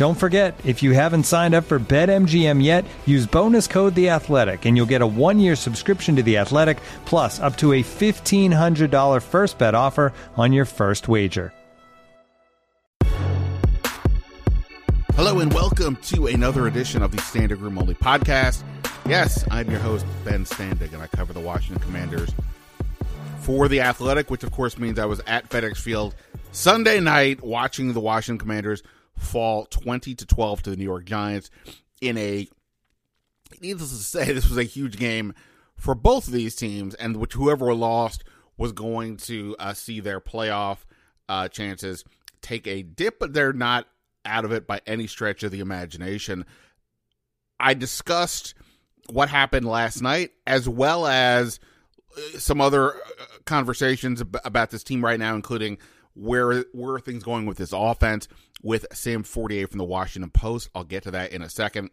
Don't forget, if you haven't signed up for BetMGM yet, use bonus code The Athletic, and you'll get a one-year subscription to The Athletic, plus up to a fifteen hundred dollar first bet offer on your first wager. Hello and welcome to another edition of the Standing Room Only podcast. Yes, I'm your host Ben Standig, and I cover the Washington Commanders for the Athletic, which of course means I was at FedEx Field Sunday night watching the Washington Commanders fall 20 to 12 to the New York Giants in a needless to say this was a huge game for both of these teams and which whoever lost was going to uh, see their playoff uh, chances take a dip but they're not out of it by any stretch of the imagination. I discussed what happened last night as well as uh, some other uh, conversations about this team right now including where where are things going with this offense with Sam Fortier from the Washington Post. I'll get to that in a second.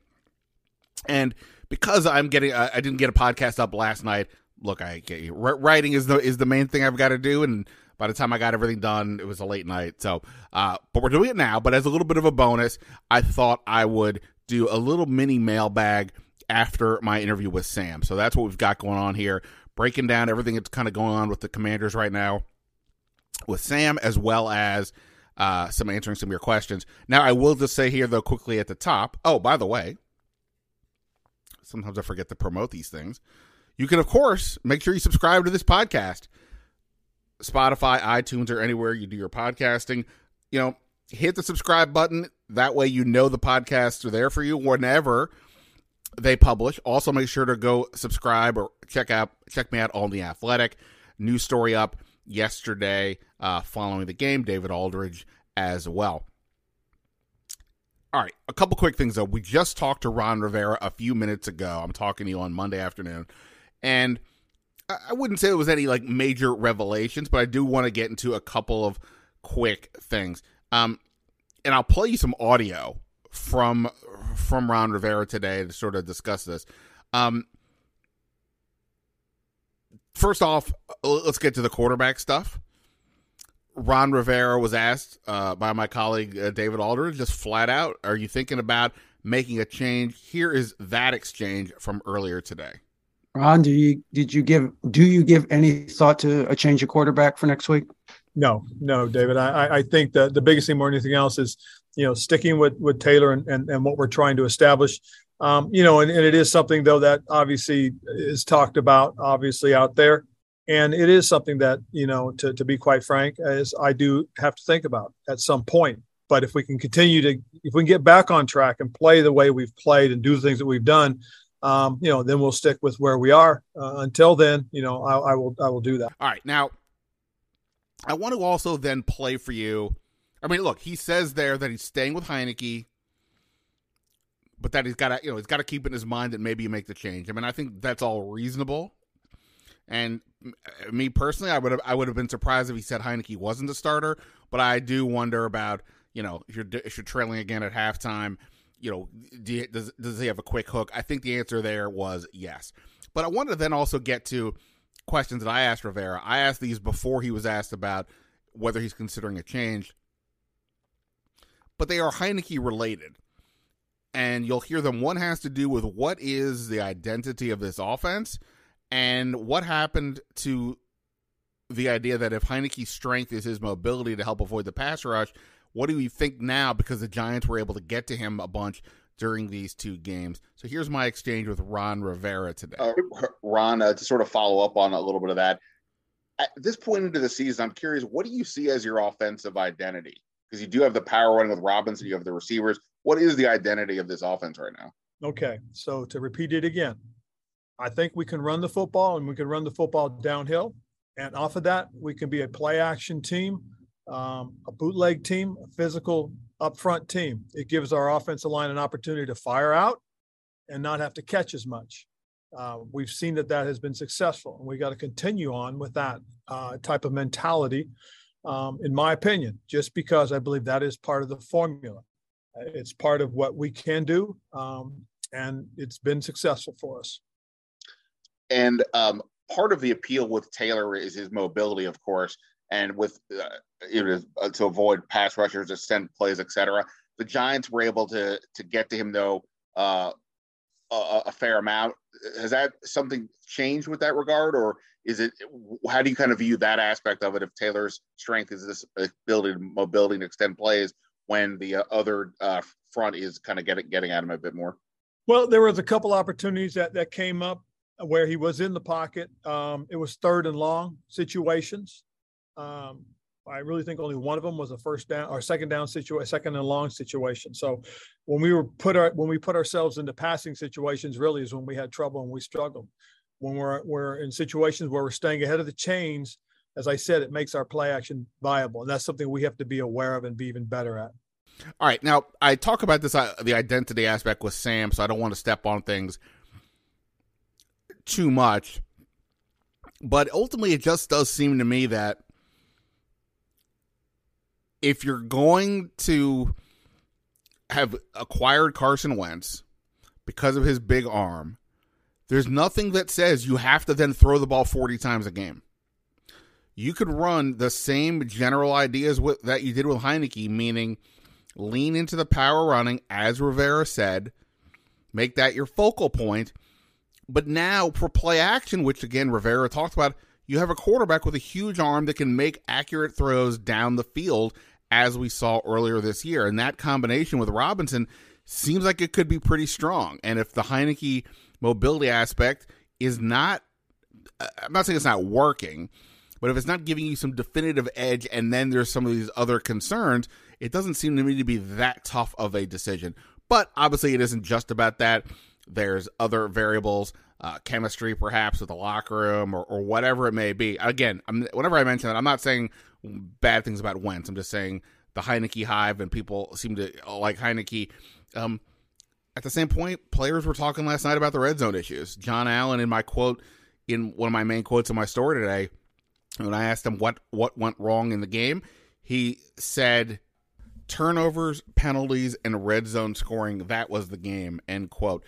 And because I'm getting, I didn't get a podcast up last night. Look, I get. Writing is the is the main thing I've got to do, and by the time I got everything done, it was a late night. So, uh, but we're doing it now. But as a little bit of a bonus, I thought I would do a little mini mailbag after my interview with Sam. So that's what we've got going on here, breaking down everything that's kind of going on with the Commanders right now with Sam, as well as uh, some answering some of your questions. Now, I will just say here, though, quickly at the top. Oh, by the way, sometimes I forget to promote these things. You can, of course, make sure you subscribe to this podcast. Spotify, iTunes, or anywhere you do your podcasting. You know, hit the subscribe button. That way, you know the podcasts are there for you whenever they publish. Also, make sure to go subscribe or check out check me out on the Athletic. News story up yesterday uh, following the game. David Aldridge as well. All right, a couple quick things though. We just talked to Ron Rivera a few minutes ago. I'm talking to you on Monday afternoon, and I wouldn't say it was any like major revelations, but I do want to get into a couple of quick things. Um, and I'll play you some audio from from Ron Rivera today to sort of discuss this. Um, first off, let's get to the quarterback stuff. Ron Rivera was asked uh, by my colleague uh, David Aldridge just flat out, "Are you thinking about making a change?" Here is that exchange from earlier today. Ron, do you did you give do you give any thought to a change of quarterback for next week? No, no, David. I, I think the the biggest thing more than anything else is you know sticking with with Taylor and and, and what we're trying to establish. Um, you know, and, and it is something though that obviously is talked about obviously out there. And it is something that you know to, to be quite frank as i do have to think about at some point. But if we can continue to if we can get back on track and play the way we've played and do the things that we've done um, you know then we'll stick with where we are. Uh, until then you know I, I will i will do that. All right. Now i want to also then play for you. I mean look he says there that he's staying with Heinicke but that he's got to you know he's got to keep in his mind that maybe you make the change i mean i think that's all reasonable and uh, me personally, I would have I would have been surprised if he said Heinicke wasn't the starter. But I do wonder about you know if you're if you're trailing again at halftime, you know, do you, does does he have a quick hook? I think the answer there was yes. But I wanted to then also get to questions that I asked Rivera. I asked these before he was asked about whether he's considering a change, but they are Heinicke related. And you'll hear them. One has to do with what is the identity of this offense, and what happened to the idea that if Heinicke's strength is his mobility to help avoid the pass rush, What do we think now because the Giants were able to get to him a bunch during these two games? So here's my exchange with Ron Rivera today. Uh, Ron, uh, to sort of follow up on a little bit of that, at this point into the season, I'm curious, what do you see as your offensive identity? Because you do have the power running with Robinson, you have the receivers. What is the identity of this offense right now? Okay, so to repeat it again, I think we can run the football and we can run the football downhill. And off of that, we can be a play action team, um, a bootleg team, a physical upfront team. It gives our offensive line an opportunity to fire out and not have to catch as much. Uh, we've seen that that has been successful, and we got to continue on with that uh, type of mentality, um, in my opinion, just because I believe that is part of the formula. It's part of what we can do, um, and it's been successful for us. And um, part of the appeal with Taylor is his mobility, of course, and with uh, you know, uh, to avoid pass rushers, extend plays, etc. The Giants were able to to get to him though uh, a, a, fair amount. Has that something changed with that regard, or is it? How do you kind of view that aspect of it? If Taylor's strength is this ability to mobility to extend plays, when the uh, other uh, front is kind of getting getting at him a bit more. Well, there was a couple opportunities that that came up where he was in the pocket. Um, it was third and long situations. Um, I really think only one of them was a first down or second down situation, second and long situation. So when we were put our when we put ourselves into passing situations, really is when we had trouble and we struggled. When we're we're in situations where we're staying ahead of the chains, as I said, it makes our play action viable, and that's something we have to be aware of and be even better at. All right, now I talk about this uh, the identity aspect with Sam, so I don't want to step on things too much. But ultimately, it just does seem to me that if you're going to have acquired Carson Wentz because of his big arm, there's nothing that says you have to then throw the ball 40 times a game. You could run the same general ideas with, that you did with Heinicke, meaning lean into the power running, as Rivera said, make that your focal point – but now for play action, which again Rivera talked about, you have a quarterback with a huge arm that can make accurate throws down the field, as we saw earlier this year. And that combination with Robinson seems like it could be pretty strong. And if the Heinicke mobility aspect is not, I'm not saying it's not working, but if it's not giving you some definitive edge and then there's some of these other concerns, it doesn't seem to me to be that tough of a decision. But obviously, it isn't just about that. There's other variables, uh, chemistry perhaps with the locker room or, or whatever it may be. Again, I'm, whenever I mention that, I'm not saying bad things about Wentz. I'm just saying the Heinicke hive and people seem to like Heinicke. Um, at the same point, players were talking last night about the red zone issues. Jon Allen, in my quote, in one of my main quotes in my story today, when I asked him what what went wrong in the game, he said turnovers, penalties, and red zone scoring. That was the game. End quote.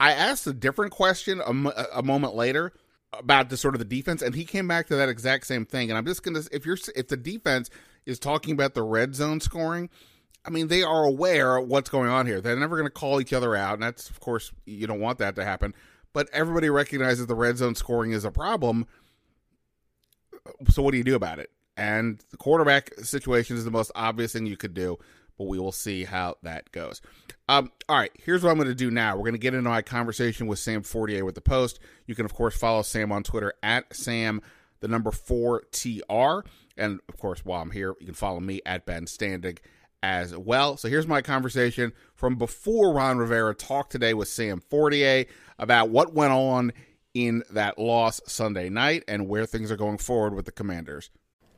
I asked a different question a, a moment later about the sort of the defense, and he came back to that exact same thing. And I'm just gonna if you're if the defense is talking about the red zone scoring, I mean they are aware of what's going on here. They're never going to call each other out, and that's of course you don't want that to happen. But everybody recognizes the red zone scoring is a problem. So what do you do about it? And the quarterback situation is the most obvious thing you could do but we will see how that goes. Um, all right, here's what I'm going to do now. We're going to get into my conversation with Sam Fortier with the Post. You can, of course, follow Sam on Twitter at Sam, the number 4TR. And, of course, while I'm here, you can follow me at Ben Standig as well. So here's my conversation from before Ron Rivera talked today with Sam Fortier about what went on in that loss Sunday night and where things are going forward with the Commanders.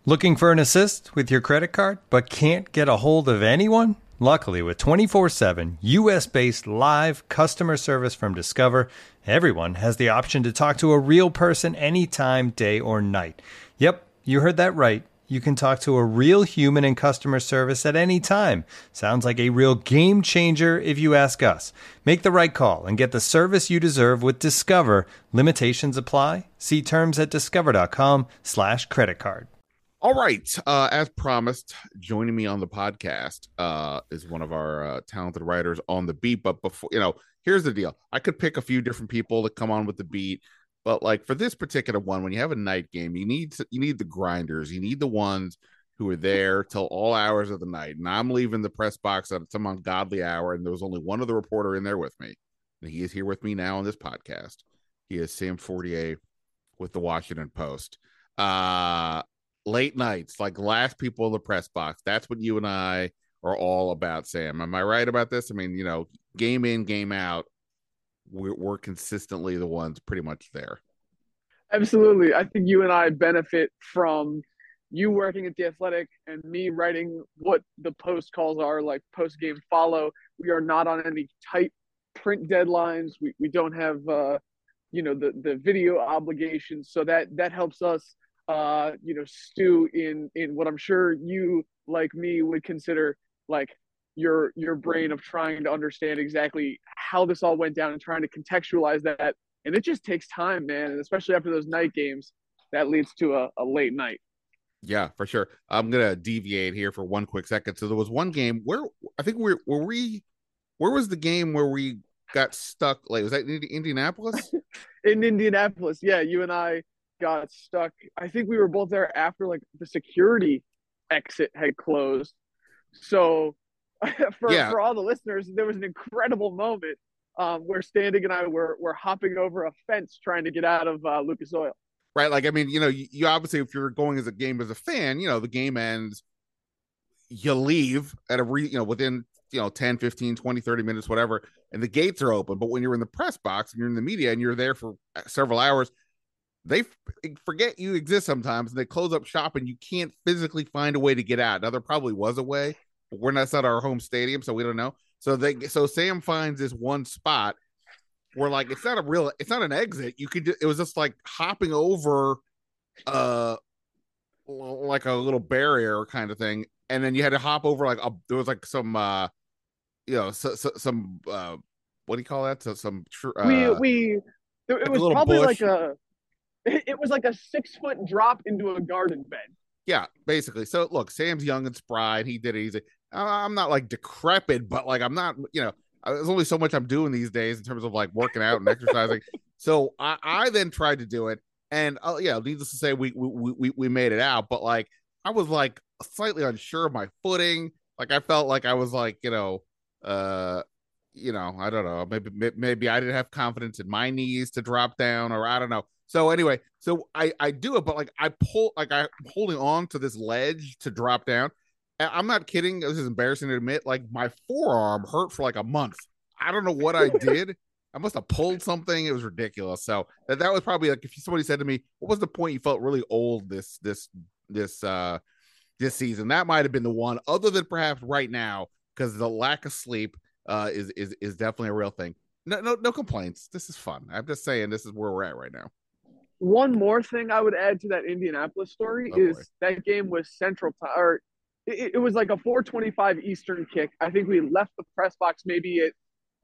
Looking for an assist with your credit card, but can't get a hold of anyone? Luckily, with 24 7 US based live customer service from Discover, everyone has the option to talk to a real person anytime, day or night. Yep, you heard that right. You can talk to a real human in customer service at any time. Sounds like a real game changer if you ask us. Make the right call and get the service you deserve with Discover. Limitations apply. See terms at discover.com slash credit card. All right. Uh, as promised, joining me on the podcast uh, is one of our uh, talented writers on the beat. But before, you know, here's the deal I could pick a few different people to come on with the beat. But like for this particular one, when you have a night game, you need to, you need the grinders. You need the ones who are there till all hours of the night. And I'm leaving the press box at some ungodly hour. And there was only one other reporter in there with me. And he is here with me now on this podcast. He is Sam Fortier with the Washington Post. Uh, late nights, like last people in the press box. That's what you and I are all about, Sam. Am I right about this? I mean, you know, game in, game out, we're, we're consistently the ones pretty much there. Absolutely. I think you and I benefit from you working at the athletic and me writing what the post calls are like post game follow. We are not on any tight print deadlines. We, we don't have, uh, you know, the, the video obligations. So that, that helps us, uh, you know, stew in, in what I'm sure you like me would consider like your, your brain of trying to understand exactly how this all went down and trying to contextualize that. And it just takes time, man. And especially after those night games, that leads to a, a late night. Yeah, for sure. I'm gonna deviate here for one quick second. So there was one game where I think we were we where was the game where we got stuck like was that in Indianapolis? in Indianapolis, yeah. You and I got stuck. I think we were both there after like the security exit had closed. So for yeah. for all the listeners, there was an incredible moment um, where Standig and I were were hopping over a fence trying to get out of uh, Lucas Oil right? Like, I mean, you know, you, you, obviously, if you're going as a game as a fan, you know, the game ends, you leave at a re, you know, within, you know, 10, 15, 20, 30 minutes, whatever, and the gates are open. But when you're in the press box and you're in the media and you're there for uh, several hours, they forget you exist sometimes and they close up shop and you can't physically find a way to get out. Now, there probably was a way, we're not at our home stadium, so we don't know. So they, so Sam finds this one spot where like it's not a real it's not an exit you could it was just like hopping over uh like a little barrier kind of thing and then you had to hop over like a, there was like some uh you know so, so, some uh what do you call that so some uh, we we it, like was probably bush. like a it was like a six foot drop into a garden bed yeah basically so look sam's young and spry and he did it easy i'm not like decrepit but like i'm not you know there's only so much I'm doing these days in terms of like working out and exercising. so I, I then tried to do it, and uh, yeah, needless to say, we, we we we made it out. But like I was like slightly unsure of my footing. Like I felt like I was like you know, uh, you know, I don't know, maybe maybe I didn't have confidence in my knees to drop down, or I don't know. So anyway, so I I do it, but like I pull like I'm holding on to this ledge to drop down I'm not kidding. This is embarrassing to admit. Like my forearm hurt for like a month. I don't know what I did. I must have pulled something. It was ridiculous. So that, that was probably like if somebody said to me, "What was the point you felt really old this this this uh this season?" That might have been the one. Other than perhaps right now, because the lack of sleep uh is is is definitely a real thing. No no no complaints. This is fun. I'm just saying this is where we're at right now. One more thing I would add to that Indianapolis story oh, is boy. that game was Central Time or it, it was like a 425 Eastern kick. I think we left the press box maybe at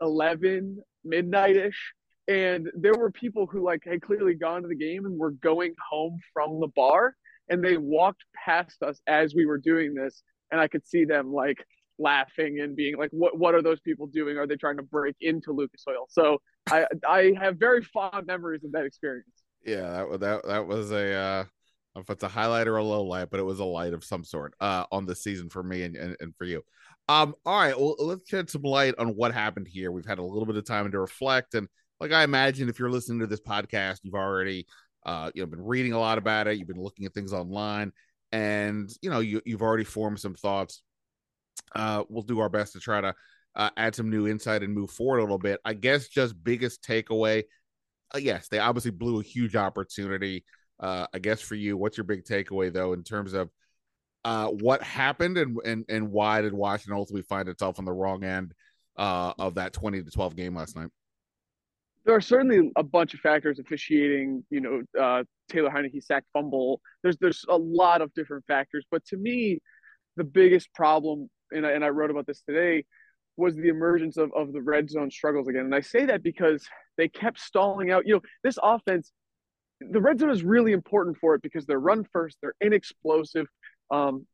11 midnight ish. And there were people who like had clearly gone to the game and were going home from the bar and they walked past us as we were doing this. And I could see them like laughing and being like, what, what are those people doing? Are they trying to break into Lucas Oil? So I, I have very fond memories of that experience. Yeah, that, that, that was a, uh, if it's a highlight or a low light, but it was a light of some sort uh, on the season for me and, and, and for you. Um, all right, well, let's shed some light on what happened here. We've had a little bit of time to reflect, and like I imagine, if you're listening to this podcast, you've already uh, you know been reading a lot about it. You've been looking at things online, and you know you you've already formed some thoughts. Uh, we'll do our best to try to uh, add some new insight and move forward a little bit. I guess just biggest takeaway. Uh, yes, they obviously blew a huge opportunity uh, I guess for you, what's your big takeaway though in terms of uh, what happened and, and and why did Washington ultimately find itself on the wrong end uh, of that twenty to twelve game last night? There are certainly a bunch of factors officiating. You know, uh, Taylor Heinicke sack fumble. There's there's a lot of different factors, but to me, the biggest problem, and I, and I wrote about this today, was the emergence of, of the red zone struggles again. And I say that because they kept stalling out. You know, this offense the red zone is really important for it because they're run first, they're inexplosive. Um,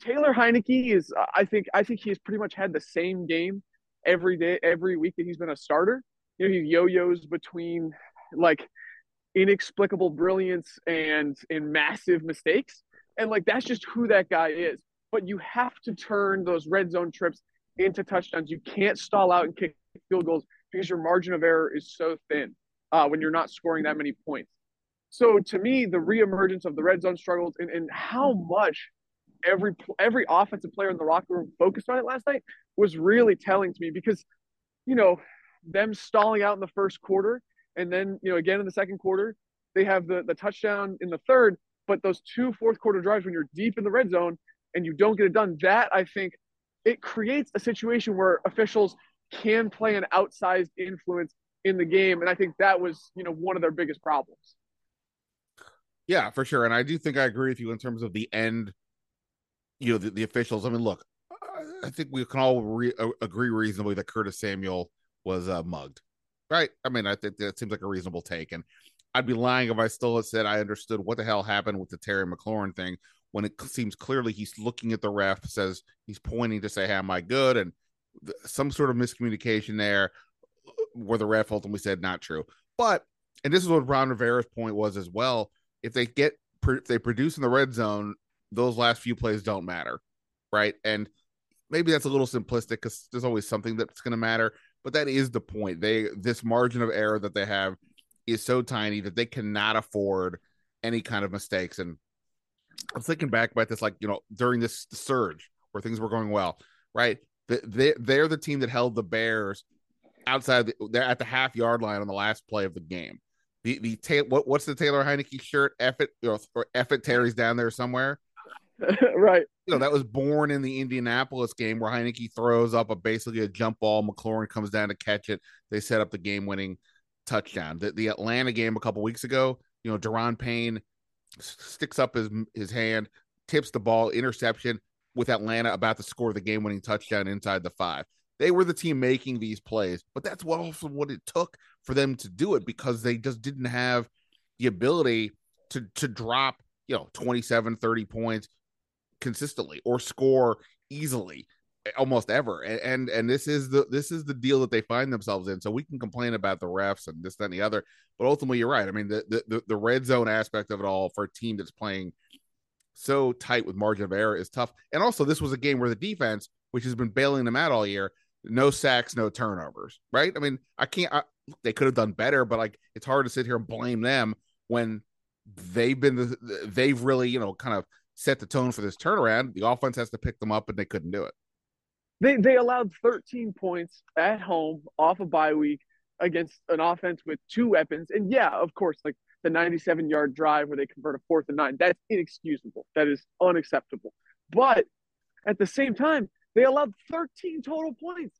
Taylor Heinicke is, I think, I think he's pretty much had the same game every day, every week that he's been a starter. You know, he yo-yos between like inexplicable brilliance and in massive mistakes. And like that's just who that guy is. But you have to turn those red zone trips into touchdowns. You can't stall out and kick field goals because your margin of error is so thin uh, when you're not scoring that many points. So to me, the reemergence of the red zone struggles and, and how mm. much every every offensive player in the locker room focused on it last night was really telling to me because, you know, them stalling out in the first quarter and then you know again in the second quarter they have the the touchdown in the third, but those two fourth quarter drives when you're deep in the red zone and you don't get it done, that I think it creates a situation where officials can play an outsized influence in the game, and I think that was you know one of their biggest problems. Yeah, for sure, and I do think I agree with you in terms of the end. You know, the, the officials. I mean, look, I think we can all re- agree reasonably that Curtis Samuel was uh, mugged, right? I mean, I think that seems like a reasonable take, and I'd be lying if I still had said I understood what the hell happened with the Terry McLaurin thing when it seems clearly he's looking at the ref, says he's pointing to say, "Hey, am I good?" and th- some sort of miscommunication there, where the ref ultimately said not true. But and this is what Ron Rivera's point was as well. If they get if they produce in the red zone, those last few plays don't matter, right? And maybe that's a little simplistic because there's always something that's going to matter, but that is the point. They this margin of error that they have is so tiny that they cannot afford any kind of mistakes. And I'm thinking back about this, like you know, during this surge where things were going well, right? They they're the team that held the Bears outside. The, they're at the half yard line on the last play of the game. The the tail what what's the Taylor Heinicke shirt? F it you know, or F it Terry's down there somewhere. right. You know, that was born in the Indianapolis game where Heinicke throws up a basically a jump ball. McLaurin comes down to catch it. They set up the game winning touchdown. The, the Atlanta game a couple weeks ago, you know, Daron Payne sticks up his his hand, tips the ball, interception with Atlanta about to score the game winning touchdown inside the five. They were the team making these plays, but that's what also what it took for them to do it because they just didn't have the ability to to drop, you know, 27, 30 points consistently or score easily eh, almost ever. And, and and this is the this is the deal that they find themselves in. So we can complain about the refs and this that and the other but ultimately you're right. I mean the the, the red zone aspect of it all for a team that's playing so tight with margin of error is tough. And also this was a game where the defense which has been bailing them out all year no sacks no turnovers right i mean i can't I, they could have done better but like it's hard to sit here and blame them when they've been the, they've really you know kind of set the tone for this turnaround the offense has to pick them up and they couldn't do it they they allowed 13 points at home off a bye week against an offense with two weapons. And yeah, of course, like the 97 yard drive where they convert a fourth and nine, that's inexcusable. That is unacceptable. But at the same time, they allowed 13 total points.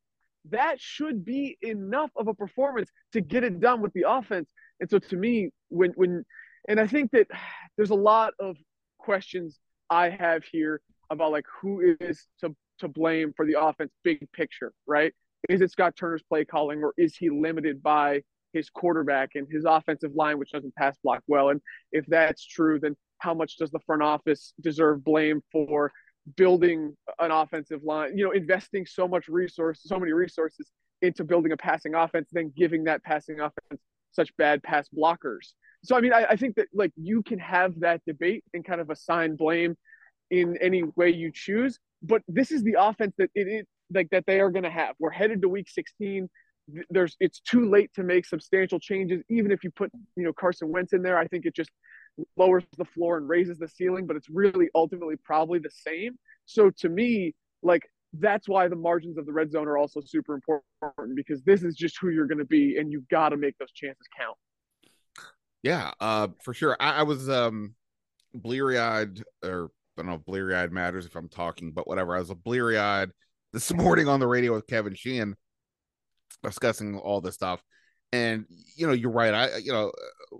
That should be enough of a performance to get it done with the offense. And so to me, when when and I think that there's a lot of questions I have here about like who is to to blame for the offense big picture, right? Is it Scott Turner's play calling or is he limited by his quarterback and his offensive line, which doesn't pass block well? And if that's true, then how much does the front office deserve blame for building an offensive line, you know, investing so much resource, so many resources into building a passing offense, then giving that passing offense such bad pass blockers. So I mean, I, I think that like you can have that debate and kind of assign blame in any way you choose, but this is the offense that it is like that they are going to have. We're headed to week 16. There's it's too late to make substantial changes. Even if you put you know Carson Wentz in there, I think it just lowers the floor and raises the ceiling. But it's really ultimately probably the same. So to me, like that's why the margins of the red zone are also super important because this is just who you're going to be, and you've got to make those chances count. Yeah, uh, for sure. I, I was um bleary eyed or I don't know bleary eyed matters if I'm talking, but whatever. I was a bleary eyed this morning on the radio with Kevin Sheehan discussing all this stuff. And, you know, you're right. I, you know,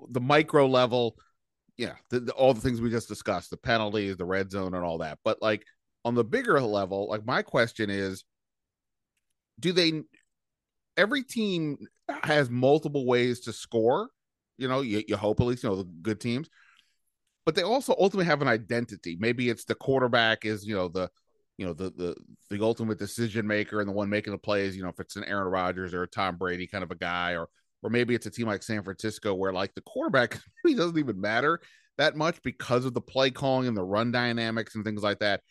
the micro level, yeah, the, the, all the things we just discussed, the penalties, the red zone, and all that. But like on the bigger level, like my question is do they, every team has multiple ways to score? You know, you, you hope at least, you know, the good teams but they also ultimately have an identity. Maybe it's the quarterback is, you know, the you know, the the the ultimate decision maker and the one making the plays, you know, if it's an Aaron Rodgers or a Tom Brady kind of a guy, or or maybe it's a team like San Francisco where like the quarterback doesn't even matter. that much because of the play calling and the run dynamics and things like that.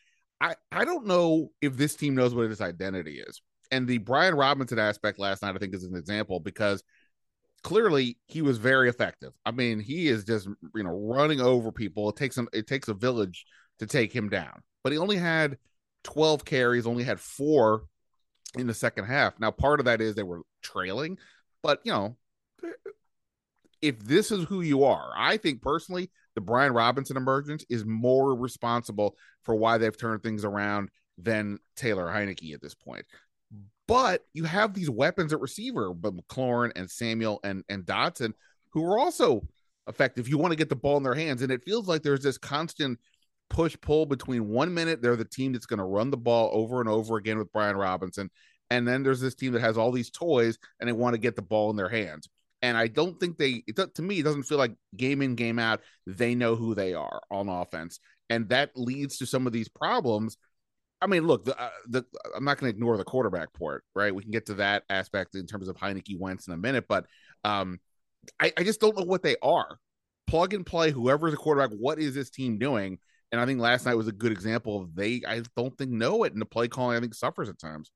I, I don't know if this team knows what its identity is. And the Brian Robinson aspect last night, I think, is an example because clearly he was very effective. I mean, he is just you know running over people. It takes him it takes a village to take him down. But he only had 12 carries, only had four in the second half. Now, part of that is they were trailing, but you know, if this is who you are, I think personally, the Brian Robinson emergence is more responsible for why they've turned things around than Taylor Heinicke at this point. But you have these weapons at receiver, but McLaurin and Samuel and, and Dotson, who are also effective. You want to get the ball in their hands. And it feels like there's this constant push pull between one minute they're the team that's going to run the ball over and over again with Brian Robinson. And then there's this team that has all these toys and they want to get the ball in their hands. And I don't think they, to me, it doesn't feel like game in, game out, they know who they are on offense. And that leads to some of these problems. I mean, look, the, uh, the I'm not going to ignore the quarterback port, right? We can get to that aspect in terms of Heinicke Wentz in a minute, but um, I, I just don't know what they are. Plug and play, whoever's a quarterback, what is this team doing? And I think last night was a good example of they, I don't think, know it. And the play calling, I think, suffers at times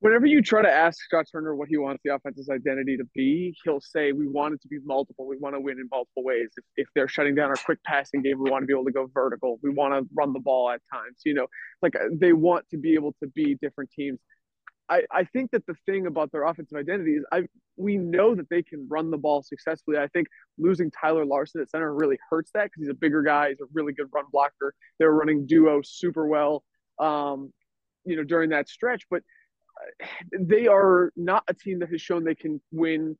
whenever you try to ask Scott Turner what he wants the offense's identity to be, he'll say, We want it to be multiple. We want to win in multiple ways. If, if they're shutting down our quick passing game, we want to be able to go vertical. We want to run the ball at times. You know, like uh, they want to be able to be different teams. I, I think that the thing about their offensive identity is I we know that they can run the ball successfully. I think losing Tyler Larsen at center really hurts that because he's a bigger guy. He's a really good run blocker. They're running duo super well, um, you know, during that stretch. But they are not a team that has shown they can win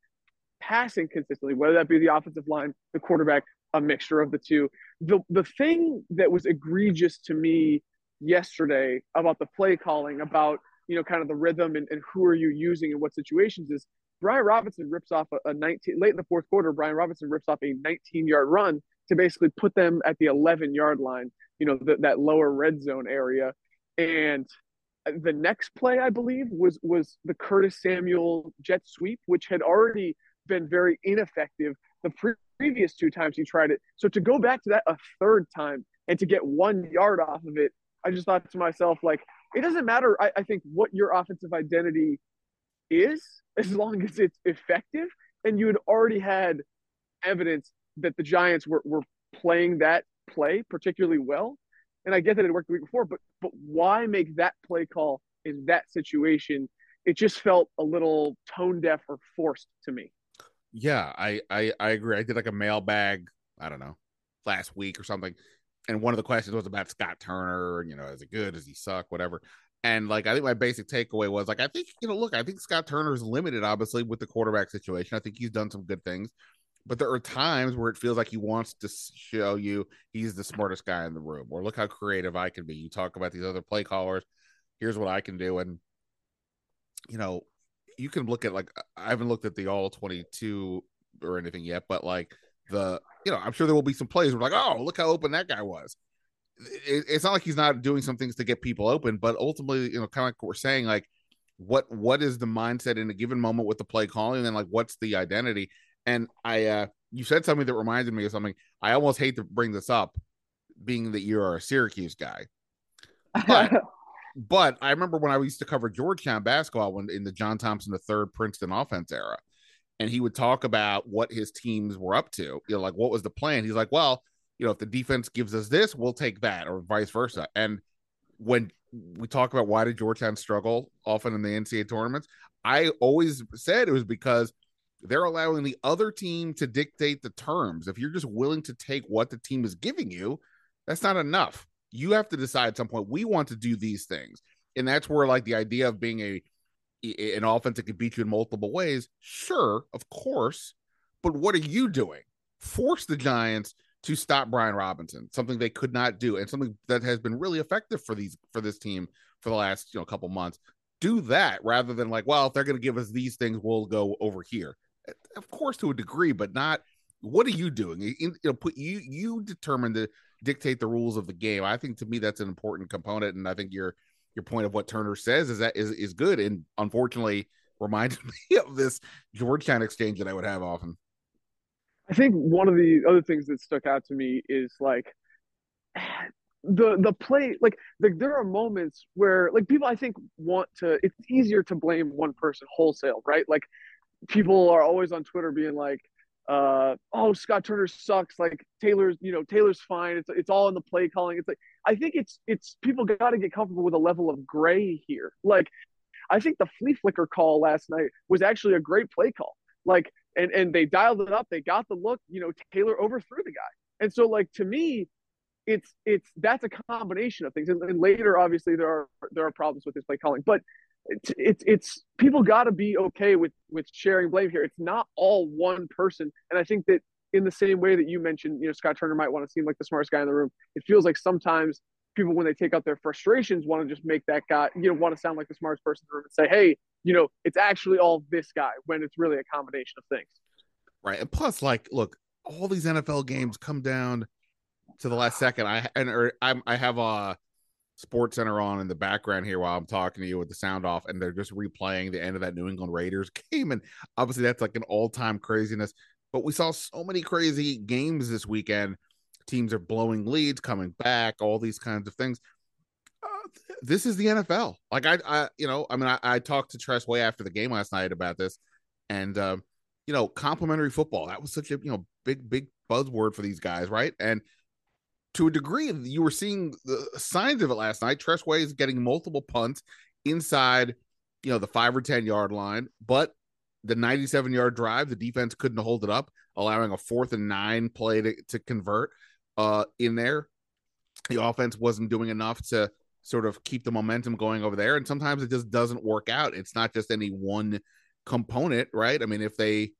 passing consistently, whether that be the offensive line, the quarterback, a mixture of the two. The the thing that was egregious to me yesterday about the play calling, about you know, kind of the rhythm and, and who are you using in what situations is Brian Robinson rips off a, a 19 late in the fourth quarter. Brian Robinson rips off a 19 yard run to basically put them at the 11 yard line, you know, the, that lower red zone area. And the next play, I believe, was was the Curtis Samuel jet sweep, which had already been very ineffective the pre- previous two times he tried it. So to go back to that a third time and to get one yard off of it, I just thought to myself, like, it doesn't matter. I, I think what your offensive identity is, as long as it's effective. And you had already had evidence that the Giants were, were playing that play particularly well and I get that it worked the week before, but but why make that play call in that situation? It just felt a little tone deaf or forced to me. Yeah, I I, I agree. I did like a mailbag, I don't know, last week or something, and one of the questions was about Scott Turner. You know, is it good? Does he suck? Whatever. And like, I think my basic takeaway was like, I think you know, look, I think Scott Turner is limited, obviously, with the quarterback situation. I think he's done some good things but there are times where it feels like he wants to show you he's the smartest guy in the room or look how creative i can be. You talk about these other play callers. Here's what i can do. And you know you can look at like i haven't looked at the all 22 or anything yet but like the you know i'm sure there will be some plays where like oh look how open that guy was. It, it's not like he's not doing some things to get people open but ultimately you know kind of like we're saying like what what is the mindset in a given moment with the play calling and then like what's the identity and I, uh, you said something that reminded me of something. I almost hate to bring this up, being that you are a Syracuse guy. But, but I remember when I used to cover Georgetown basketball when in the John Thompson the third Princeton offense era, and he would talk about what his teams were up to. You know, like what was the plan? He's like, well, you know, if the defense gives us this, we'll take that, or vice versa. And when we talk about why did Georgetown struggle often in the NCAA tournaments, I always said it was because they're allowing the other team to dictate the terms. If you're just willing to take what the team is giving you, that's not enough. You have to decide at some point, we want to do these things. And that's where like the idea of being a an offense that could beat you in multiple ways, sure, of course. But what are you doing? Force the Giants to stop Brian Robinson, something they could not do, and something that has been really effective for these for this team for the last you know couple months. Do that rather than like, well, if they're going to give us these things, we'll go over here of course to a degree, but not. What are you doing? Put you you determine to dictate the rules of the game. I think to me that's an important component, and I think your your point of what Turner says is that is is good, and unfortunately reminded me of this Georgetown exchange that I would have often. I think one of the other things that stuck out to me is like the the play like the, there are moments where like people I think want to it's easier to blame one person wholesale, right? Like people are always on Twitter being like uh oh Scott Turner sucks. Like Taylor's you know Taylor's fine. It's it's all in the play calling. It's like I think it's it's people got to get comfortable with a level of gray here. Like I think the flea flicker call last night was actually a great play call. Like and and they dialed it up. They got the look. You know Taylor overthrew the guy. And so like to me it's it's that's a combination of things. And, and later obviously there are there are problems with this play calling. But it's it's, it's people got to be okay with with sharing blame here. It's not all one person, and I think that in the same way that you mentioned, you know, Scott Turner might want to seem like the smartest guy in the room. It feels like sometimes people, when they take out their frustrations, want to just make that guy, you know, want to sound like the smartest person in the room and say, "Hey, you know, it's actually all this guy," when it's really a combination of things. Right, and plus, like, look, all these NFL games come down to the last second. I and or I'm, I have a Sports Center on in the background here while I'm talking to you with the sound off, and they're just replaying the end of that New England Raiders game. And obviously, that's like an all time craziness. But we saw so many crazy games this weekend. Teams are blowing leads, coming back, all these kinds of things. Uh, this is the NFL. Like I, I, you know, I mean, I, I talked to Tress Way after the game last night about this, and uh, you know, complimentary football. That was such a you know big, big buzzword for these guys, right? And to a degree, you were seeing the signs of it last night. Tress Way is getting multiple punts inside, you know, the five or 10 yard line, but the 97 yard drive, the defense couldn't hold it up, allowing a fourth and nine play to, to convert uh, in there. The offense wasn't doing enough to sort of keep the momentum going over there. And sometimes it just doesn't work out. It's not just any one component, right? I mean, if they,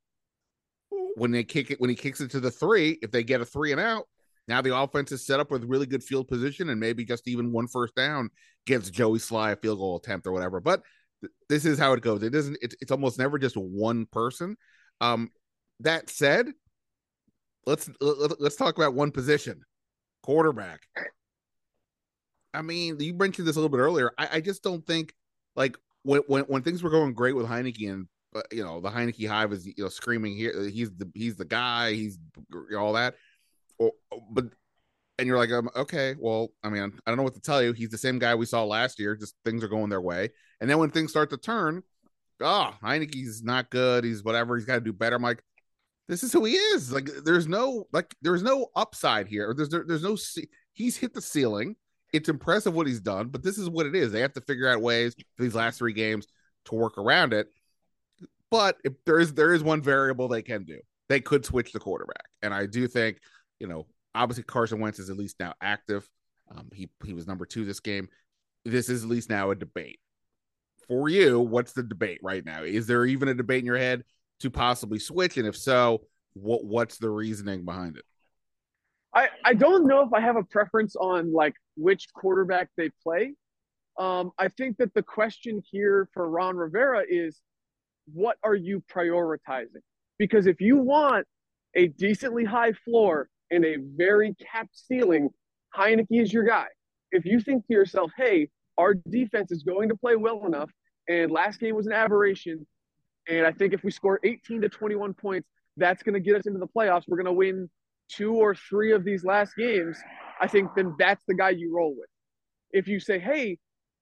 when they kick it, when he kicks it to the three, if they get a three and out, now the offense is set up with really good field position and maybe just even one first down gets Joey Slye a field goal attempt or whatever. But th- this is how it goes. It isn't. It's, it's almost never just one person. Um, that said, let's let's talk about one position, quarterback. I mean, you mentioned this a little bit earlier. I, I just don't think like when, when when things were going great with Heinicke and uh, you know the Heinicke hive is you know screaming here he's the he's the guy he's all that or, but and you're like, um, okay, well, I mean, I don't know what to tell you. He's the same guy we saw last year. Just things are going their way, and then when things start to turn, oh, Heinicke's not good. He's whatever. He's got to do better. I'm like, this is who he is. Like, there's no like, there's no upside here. There's there, there's no. He's hit the ceiling. It's impressive what he's done, but this is what it is. They have to figure out ways these last three games to work around it. But if there is there is one variable they can do, they could switch the quarterback, and I do think you know, obviously Carson Wentz is at least now active. Um, he he was number two this game. This is at least now a debate for you. What's the debate right now? Is there even a debate in your head to possibly switch? And if so, what what's the reasoning behind it? I I don't know if I have a preference on like which quarterback they play. Um, I think that the question here for Ron Rivera is, what are you prioritizing? Because if you want a decently high floor and a very capped ceiling, Heinicke is your guy. If you think to yourself, hey, our defense is going to play well enough, and last game was an aberration, and I think if we score 18 to 21 points, that's going to get us into the playoffs. We're going to win two or three of these last games. I think then that's the guy you roll with. If you say, hey,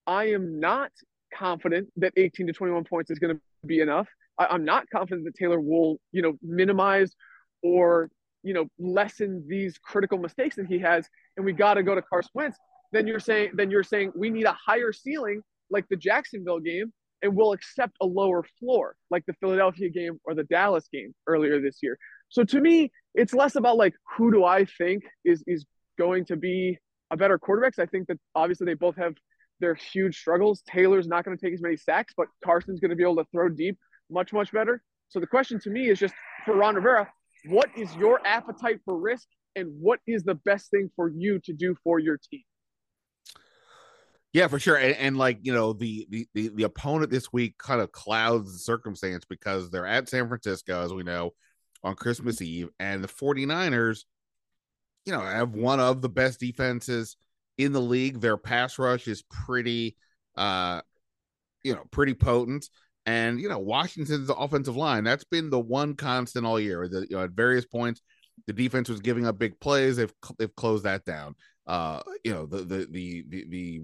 I am not confident that 18 to 21 points is going to be enough. I, am not confident that Taylor will, you know, minimize or you know, lessen these critical mistakes that he has, and we got to go to Carson Wentz, then you're saying then you're saying we need a higher ceiling like the Jacksonville game, and we'll accept a lower floor like the Philadelphia game or the Dallas game earlier this year. So to me, it's less about like who do I think is is going to be a better quarterback. I think that obviously they both have their huge struggles. Taylor's not going to take as many sacks, but Carson's going to be able to throw deep much much better. So the question to me is just for Ron Rivera, what is your appetite for risk and what is the best thing for you to do for your team? Yeah for sure. And, and like you know the, the, the the opponent this week kind of clouds the circumstance because they're at san francisco as we know on christmas eve and the 49ers you know have one of the best defenses in the league. Their pass rush is pretty uh you know pretty potent And you know, Washington's offensive line, that's been the one constant all year. The, you know, at various points, the defense was giving up big plays. They've they've closed that down. Uh, you know, the the the the, the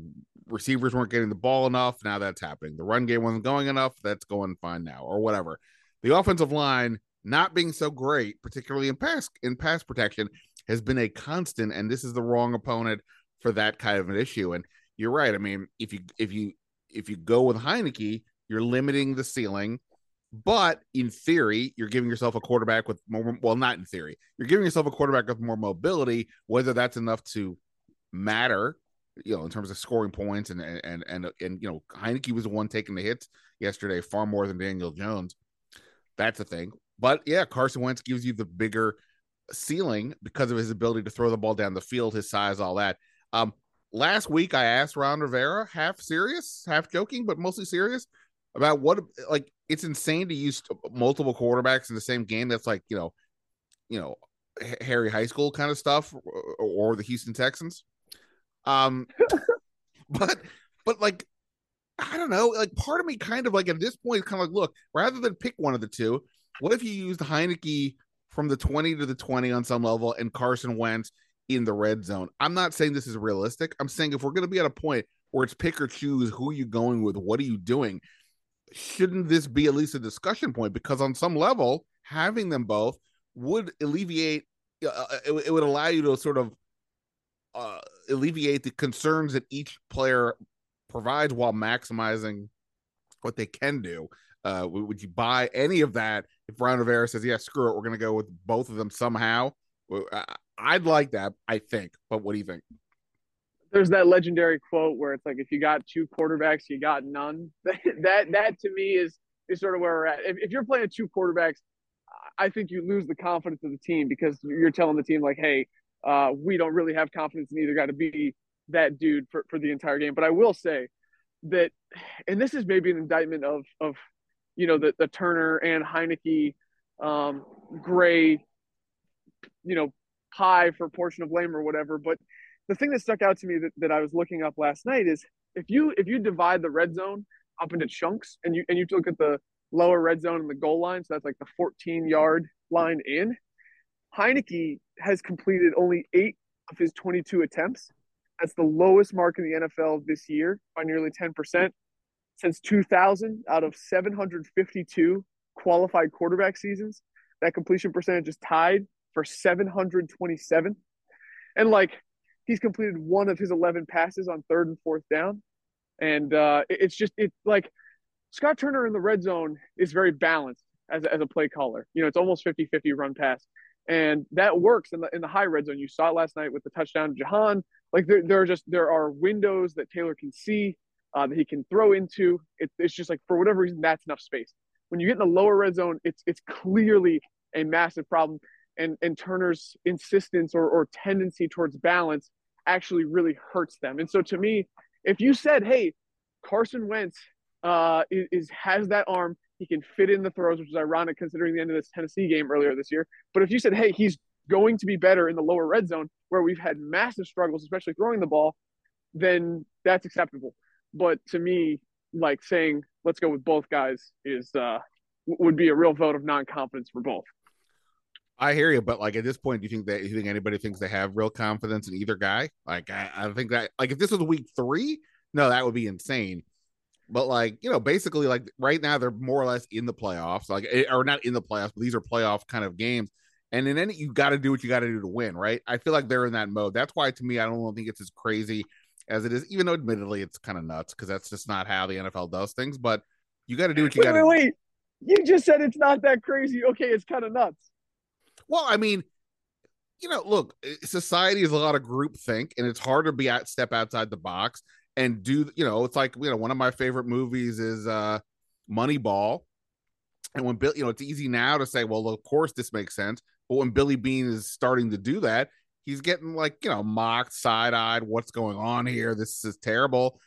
receivers weren't getting the ball enough. Now that's happening. The run game wasn't going enough. That's going fine now, or whatever. The offensive line not being so great, particularly in pass in pass protection, has been a constant. And this is the wrong opponent for that kind of an issue. And you're right. I mean, if you if you if you go with Heinicke, you're limiting the ceiling. But in theory, you're giving yourself a quarterback with more. Well, not in theory. You're giving yourself a quarterback with more mobility. Whether that's enough to matter, you know, in terms of scoring points and and and and you know, Heinicke was the one taking the hits yesterday far more than Daniel Jones. That's a thing. But yeah, Carson Wentz gives you the bigger ceiling because of his ability to throw the ball down the field, his size, all that. Um, last week I asked Ron Rivera, half serious, half joking, but mostly serious, about what like it's insane to use multiple quarterbacks in the same game. That's like you know, you know, Harry High School kind of stuff, or, or the Houston Texans. Um, but but like I don't know, like part of me kind of like at this point is kind of like, look, rather than pick one of the two, what if you used Heinicke from the 20 to the 20 on some level and Carson Wentz in the red zone? I'm not saying this is realistic. I'm saying if we're going to be at a point where it's pick or choose who are you going with, what are you doing? Shouldn't this be at least a discussion point? Because on some level, having them both would alleviate, uh, uh it, it would allow you to sort of uh, alleviate the concerns that each player provides while maximizing what they can do. Uh, would you buy any of that if Ron Rivera says, "Yeah, screw it, we're going to go with both of them somehow"? I'd like that. I think, but what do you think? There's that legendary quote where it's like, "If you got two quarterbacks, you got none." that that to me is is sort of where we're at. If, if you're playing two quarterbacks, I think you lose the confidence of the team because you're telling the team like, "Hey, uh, we don't really have confidence in either guy to be that dude for, for the entire game." But I will say that, and this is maybe an indictment of of you know, the, the Turner and Heinicke, um, Gray, you know, pie for portion of blame or whatever. But the thing that stuck out to me that, that I was looking up last night is if you if you divide the red zone up into chunks and you and you look at the lower red zone and the goal line, so that's like the 14 yard line in, Heinicke has completed only eight of his 22 attempts. That's the lowest mark in the NFL this year by nearly 10% since 2000 out of 752 qualified quarterback seasons. That completion percentage is tied for 727. And like he's completed one of his 11 passes on third and fourth down. And uh, it's just, it's like Scott Turner in the red zone is very balanced as, as a play caller. You know, it's almost 50 50 run pass. And that works in the in the high red zone. You saw it last night with the touchdown to Jahan. Like there, there are just there are windows that Taylor can see uh, that he can throw into. It, it's just like for whatever reason that's enough space. When you get in the lower red zone, it's it's clearly a massive problem. And and Turner's insistence or, or tendency towards balance actually really hurts them. And so to me, if you said, "Hey, Carson Wentz uh, is, has that arm, he can fit in the throws," which is ironic considering the end of this Tennessee game earlier this year. But if you said, "Hey, he's going to be better in the lower red zone where we've had massive struggles, especially throwing the ball," then that's acceptable. But to me, like saying let's go with both guys is uh, would be a real vote of non-confidence for both. I hear you, but like at this point, do you think that you think anybody thinks they have real confidence in either guy? Like I, I think that like if this was week three, no, that would be insane. But like you know, basically like right now they're more or less in the playoffs, like eh, or not in the playoffs, but these are playoff kind of games. And in any, you got to do what you got to do to win, right? I feel like they're in that mode. That's why, to me, I don't think it's as crazy as it is, even though admittedly it's kind of nuts because that's just not how the NFL does things. But you got to do what you got to. Wait, wait, you just said it's not that crazy. Okay, it's kind of nuts. Well, I mean, you know, look, society is a lot of group think, and it's hard to be at step outside the box and do. You know, it's like you know, one of my favorite movies is uh Moneyball. And when Bill, you know, it's easy now to say, well, of course this makes sense. But when Billy Beane is starting to do that, he's getting like you know mocked side-eyed what's going on here this is terrible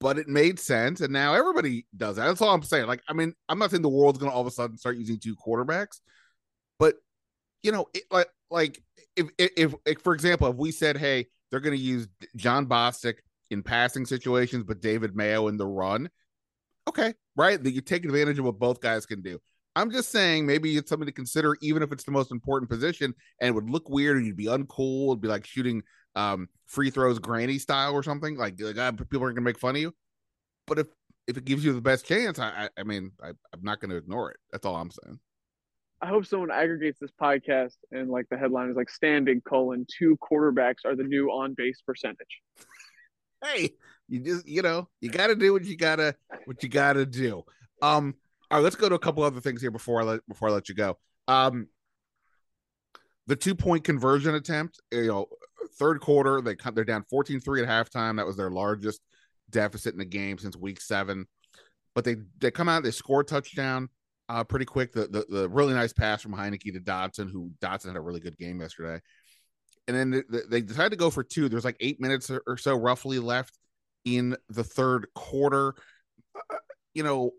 but it made sense and now everybody does that that's all i'm saying like i mean i'm not saying the world's going to all of a sudden start using two quarterbacks but you know it, like like if, if if for example if we said hey they're going to use Jon Bostic in passing situations but david mayo in the run okay right? That you take advantage of what both guys can do. I'm just saying maybe it's something to consider, even if it's the most important position, and it would look weird and you'd be uncool. It'd be like shooting um, free throws granny style or something. Like, like uh, people aren't gonna make fun of you. But if if it gives you the best chance, I I, I mean I, I'm not gonna ignore it. That's all I'm saying. I hope someone aggregates this podcast and like the headline is like Standig colon two quarterbacks are the new on base percentage. hey, you just you know you got to do what you gotta what you gotta do. Um, all right, let's go to a couple other things here before I let before I let you go. Um, the two point conversion attempt, you know, third quarter they cut they're down 14-3 at halftime. That was their largest deficit in the game since week seven. But they they come out, they score a touchdown uh, pretty quick. The, the, the really nice pass from Heinicke to Dotson, who Dotson had a really good game yesterday. And then the, they decided to go for two. There's like eight minutes or, so roughly left in the third quarter. Uh, you know,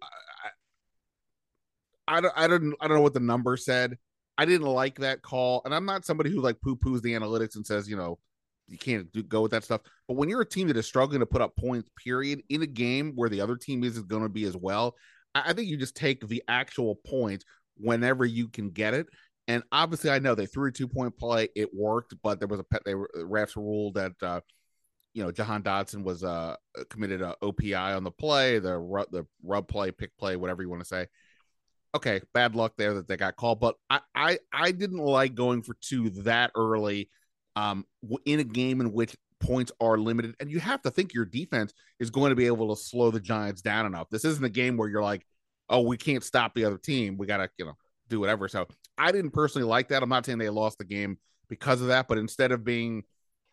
I, I don't I don't I don't know what the number said. I didn't like that call, and I'm not somebody who like poo poos the analytics and says you know you can't do, go with that stuff. But when you're a team that is struggling to put up points, period, in a game where the other team isn't going to be as well, I, think you just take the actual point whenever you can get it. And obviously, I know they threw a two point play, it worked, but there was a pet. They were refs ruled that uh, you know Jahan Dotson was uh committed a OPI on the play, the the rub play, pick play, whatever you want to say okay, bad luck there that they got called. But I, I, I didn't like going for two that early um, in a game in which points are limited. And you have to think your defense is going to be able to slow the Giants down enough. This isn't a game where you're like, oh, we can't stop the other team. We got to, you know, do whatever. So I didn't personally like that. I'm not saying they lost the game because of that, but instead of being,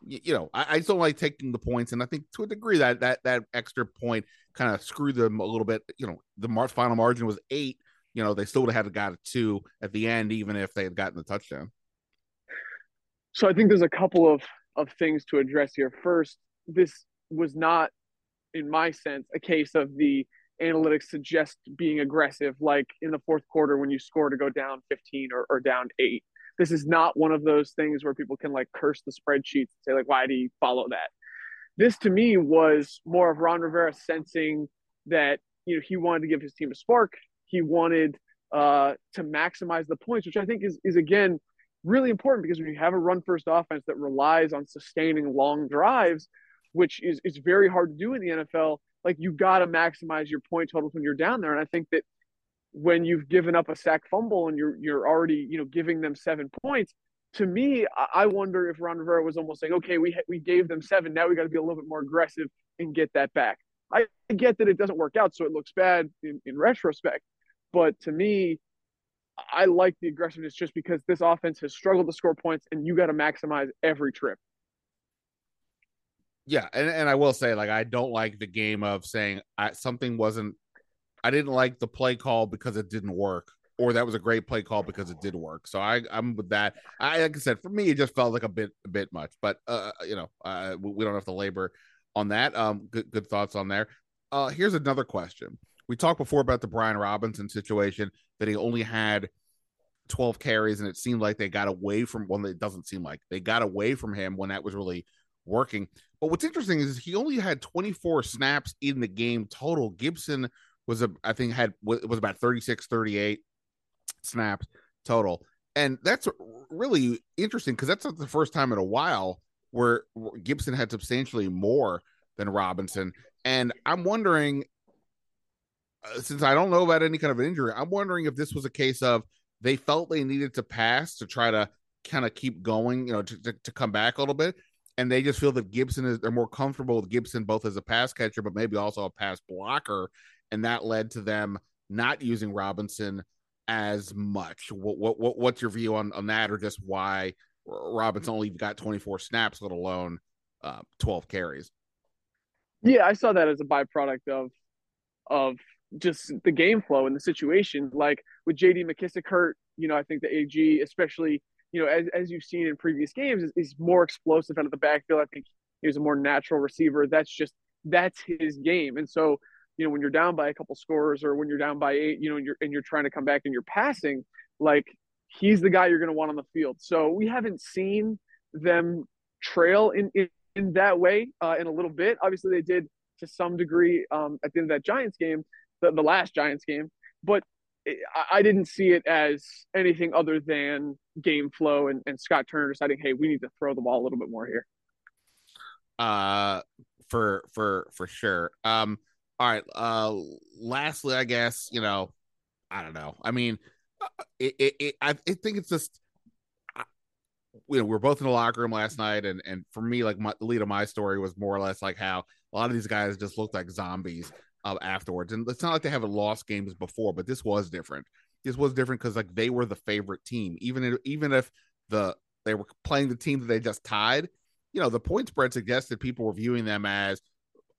you know, I, I just don't like taking the points, and I think to a degree that that that extra point kind of screwed them a little bit. You know, the mar- final margin was eight, you know, they still would have had got a two at the end, even if they had gotten the touchdown. So I think there's a couple of of things to address here. First, this was not, in my sense, a case of the analytics suggest being aggressive, like in the fourth quarter when you score to go down 15 or, or down eight. This is not one of those things where people can like curse the spreadsheets and say, like, why do you follow that? This to me was more of Ron Rivera sensing that, you know, he wanted to give his team a spark he wanted uh, to maximize the points, which I think is is again really important because when you have a run first offense that relies on sustaining long drives, which is is very hard to do in the NFL, like you got to maximize your point totals when you're down there. And I think that when you've given up a sack fumble and you're you're already you know giving them seven points, to me, I wonder if Ron Rivera was almost saying, okay, we we gave them seven, now we got to be a little bit more aggressive and get that back. I get that it doesn't work out, so it looks bad in, in retrospect. But to me, I like the aggressiveness just because this offense has struggled to score points and you got to maximize every trip. Yeah, and, and I will say, like, I don't like the game of saying I, something wasn't. I didn't like the play call because it didn't work, or that was a great play call because it did work. So I, I'm with that. I like I said, for me, it just felt like a bit, a bit much. But uh, you know, uh, we don't have to labor on that. Um, good, good thoughts on there. Uh, here's another question we talked before about the Brian Robinson situation that he only had 12 carries and it seemed like they got away from well it doesn't seem like they got away from him when that was really working. But what's interesting is he only had 24 snaps in the game total. Gibson was a i think had was about 36 38 snaps total. And that's really interesting because that's not the first time in a while where gibson had substantially more than robinson. And i'm wondering uh, since I don't know about any kind of an injury, I'm wondering if this was a case of they felt they needed to pass to try to kind of keep going, you know, to, to, to, come back a little bit. And they just feel that Gibson is, they're more comfortable with Gibson both as a pass catcher, but maybe also a pass blocker. And that led to them not using Robinson as much. What, what, what what's your view on, on that, or just why Robinson only got 24 snaps, let alone uh, 12 carries? Yeah, I saw that as a byproduct of of just the game flow and the situation. Like with JD McKissic hurt, you know, I think the AG, especially, you know, as, as you've seen in previous games, is, is more explosive out of the backfield. I think he's a more natural receiver. That's just that's his game. And so, you know, when you're down by a couple scores or when you're down by eight, you know, and you're and you're trying to come back and you're passing, like he's the guy you're going to want on the field. So we haven't seen them trail in in, in that way uh, in a little bit. Obviously, they did to some degree um, at the end of that Giants game, the, the last Giants game, but I, I didn't see it as anything other than game flow and, and Scott Turner deciding, hey, we need to throw the ball a little bit more here. Uh, for for for sure. Um, all right. Uh, lastly, I guess you know, I don't know. I mean, uh, it, it, it I, think it's just you know, we are both in the locker room last night, and and for me, like my, the lead of my story was more or less like how a lot of these guys just looked like zombies uh, afterwards. And it's not like they haven't lost games before, but this was different. This was different because like they were the favorite team, even if, even if the they were playing the team that they just tied. You know, the point spread suggested people were viewing them as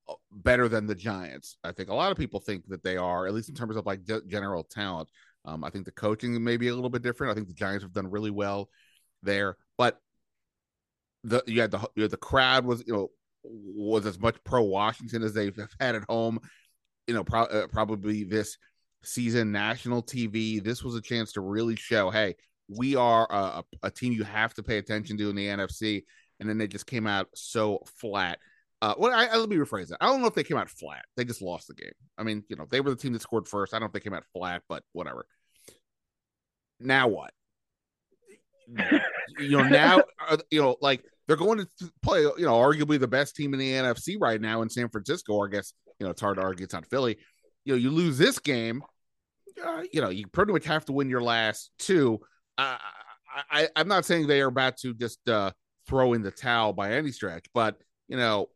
uh, better than the Giants. I think a lot of people think that they are, at least in terms of like general talent. Um, I think the coaching may be a little bit different. I think the Giants have done really well there, but the you had the you had the crowd was you know was as much pro Washington as they've had at home. You know, pro- uh, probably this season, national TV. This was a chance to really show, hey, we are a, a, team you have to pay attention to in the NFC. And then they just came out so flat. Uh, well, I, I, let me rephrase it. I don't know if they came out flat. They just lost the game. I mean, you know, they were the team that scored first. I don't think they came out flat, but whatever. Now what? you know, now uh, you know, like they're going to play, you know, arguably the best team in the NFC right now in San Francisco. I guess you know it's hard to argue it's not Philly. You know, you lose this game, uh, you know, you pretty much have to win your last two. Uh, I, I'm not saying they are about to just uh, throw in the towel by any stretch, but you know,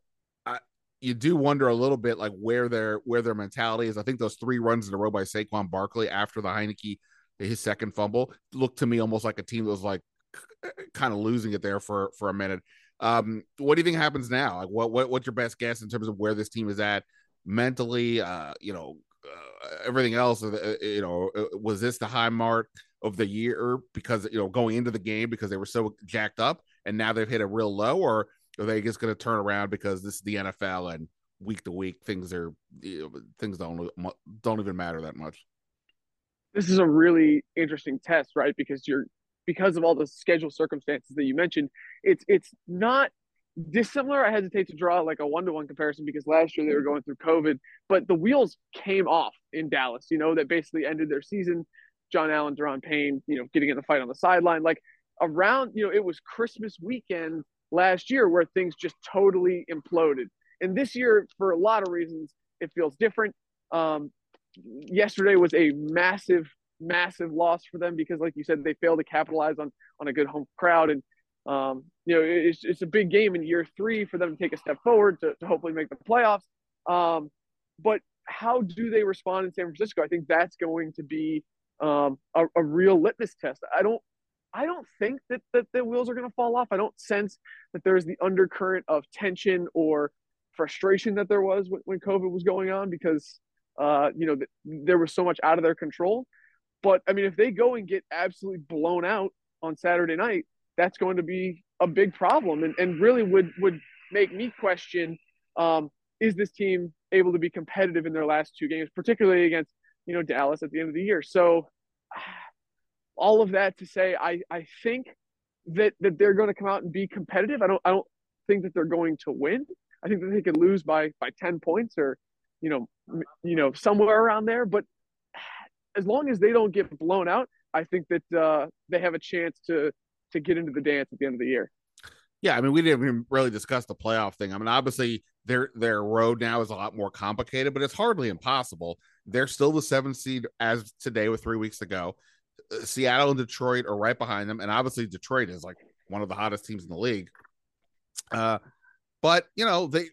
I, you do wonder a little bit like where their where their mentality is. I think those three runs in a row by Saquon Barkley after the Heinicke his second fumble looked to me almost like a team that was like kind of losing it there for for a minute. Um, what do you think happens now? Like, what, what what's your best guess in terms of where this team is at mentally? Uh, you know, uh, everything else. Uh, you know, uh, was this the high mark of the year because you know going into the game because they were so jacked up, and now they've hit a real low, or are they just going to turn around because this is the NFL and week to week things are you know, things don't don't even matter that much? This is a really interesting test, right? Because you're because of all the schedule circumstances that you mentioned, it's it's not dissimilar. I hesitate to draw like a one to one comparison because last year they were going through COVID, but the wheels came off in Dallas. You know that basically ended their season. Jon Allen, Daron Payne, you know, getting in the fight on the sideline. Like around, you know, it was Christmas weekend last year where things just totally imploded. And this year, for a lot of reasons, it feels different. Um, yesterday was a massive massive loss for them because, like you said, they failed to capitalize on on a good home crowd. And um, you know, it's it's a big game in year three for them to take a step forward to, to hopefully make the playoffs. Um, but how do they respond in San Francisco? I think that's going to be um, a, a real litmus test. I don't I don't think that, that the wheels are going to fall off. I don't sense that there's the undercurrent of tension or frustration that there was when, when COVID was going on because, uh, you know, th- there was so much out of their control. But I mean, if they go and get absolutely blown out on Saturday night, that's going to be a big problem, and, and really would would make me question: um, Is this team able to be competitive in their last two games, particularly against you know Dallas at the end of the year? So, all of that to say, I I think that that they're going to come out and be competitive. I don't I don't think that they're going to win. I think that they could lose by by ten points or you know you know somewhere around there, but as long as they don't get blown out, I think that uh, they have a chance to to get into the dance at the end of the year. Yeah, I mean, we didn't even really discuss the playoff thing. I mean, obviously their their road now is a lot more complicated, but it's hardly impossible. They're still the seventh seed as today with three weeks to go. Uh, Seattle and Detroit are right behind them, and obviously Detroit is like one of the hottest teams in the league. Uh, but you know they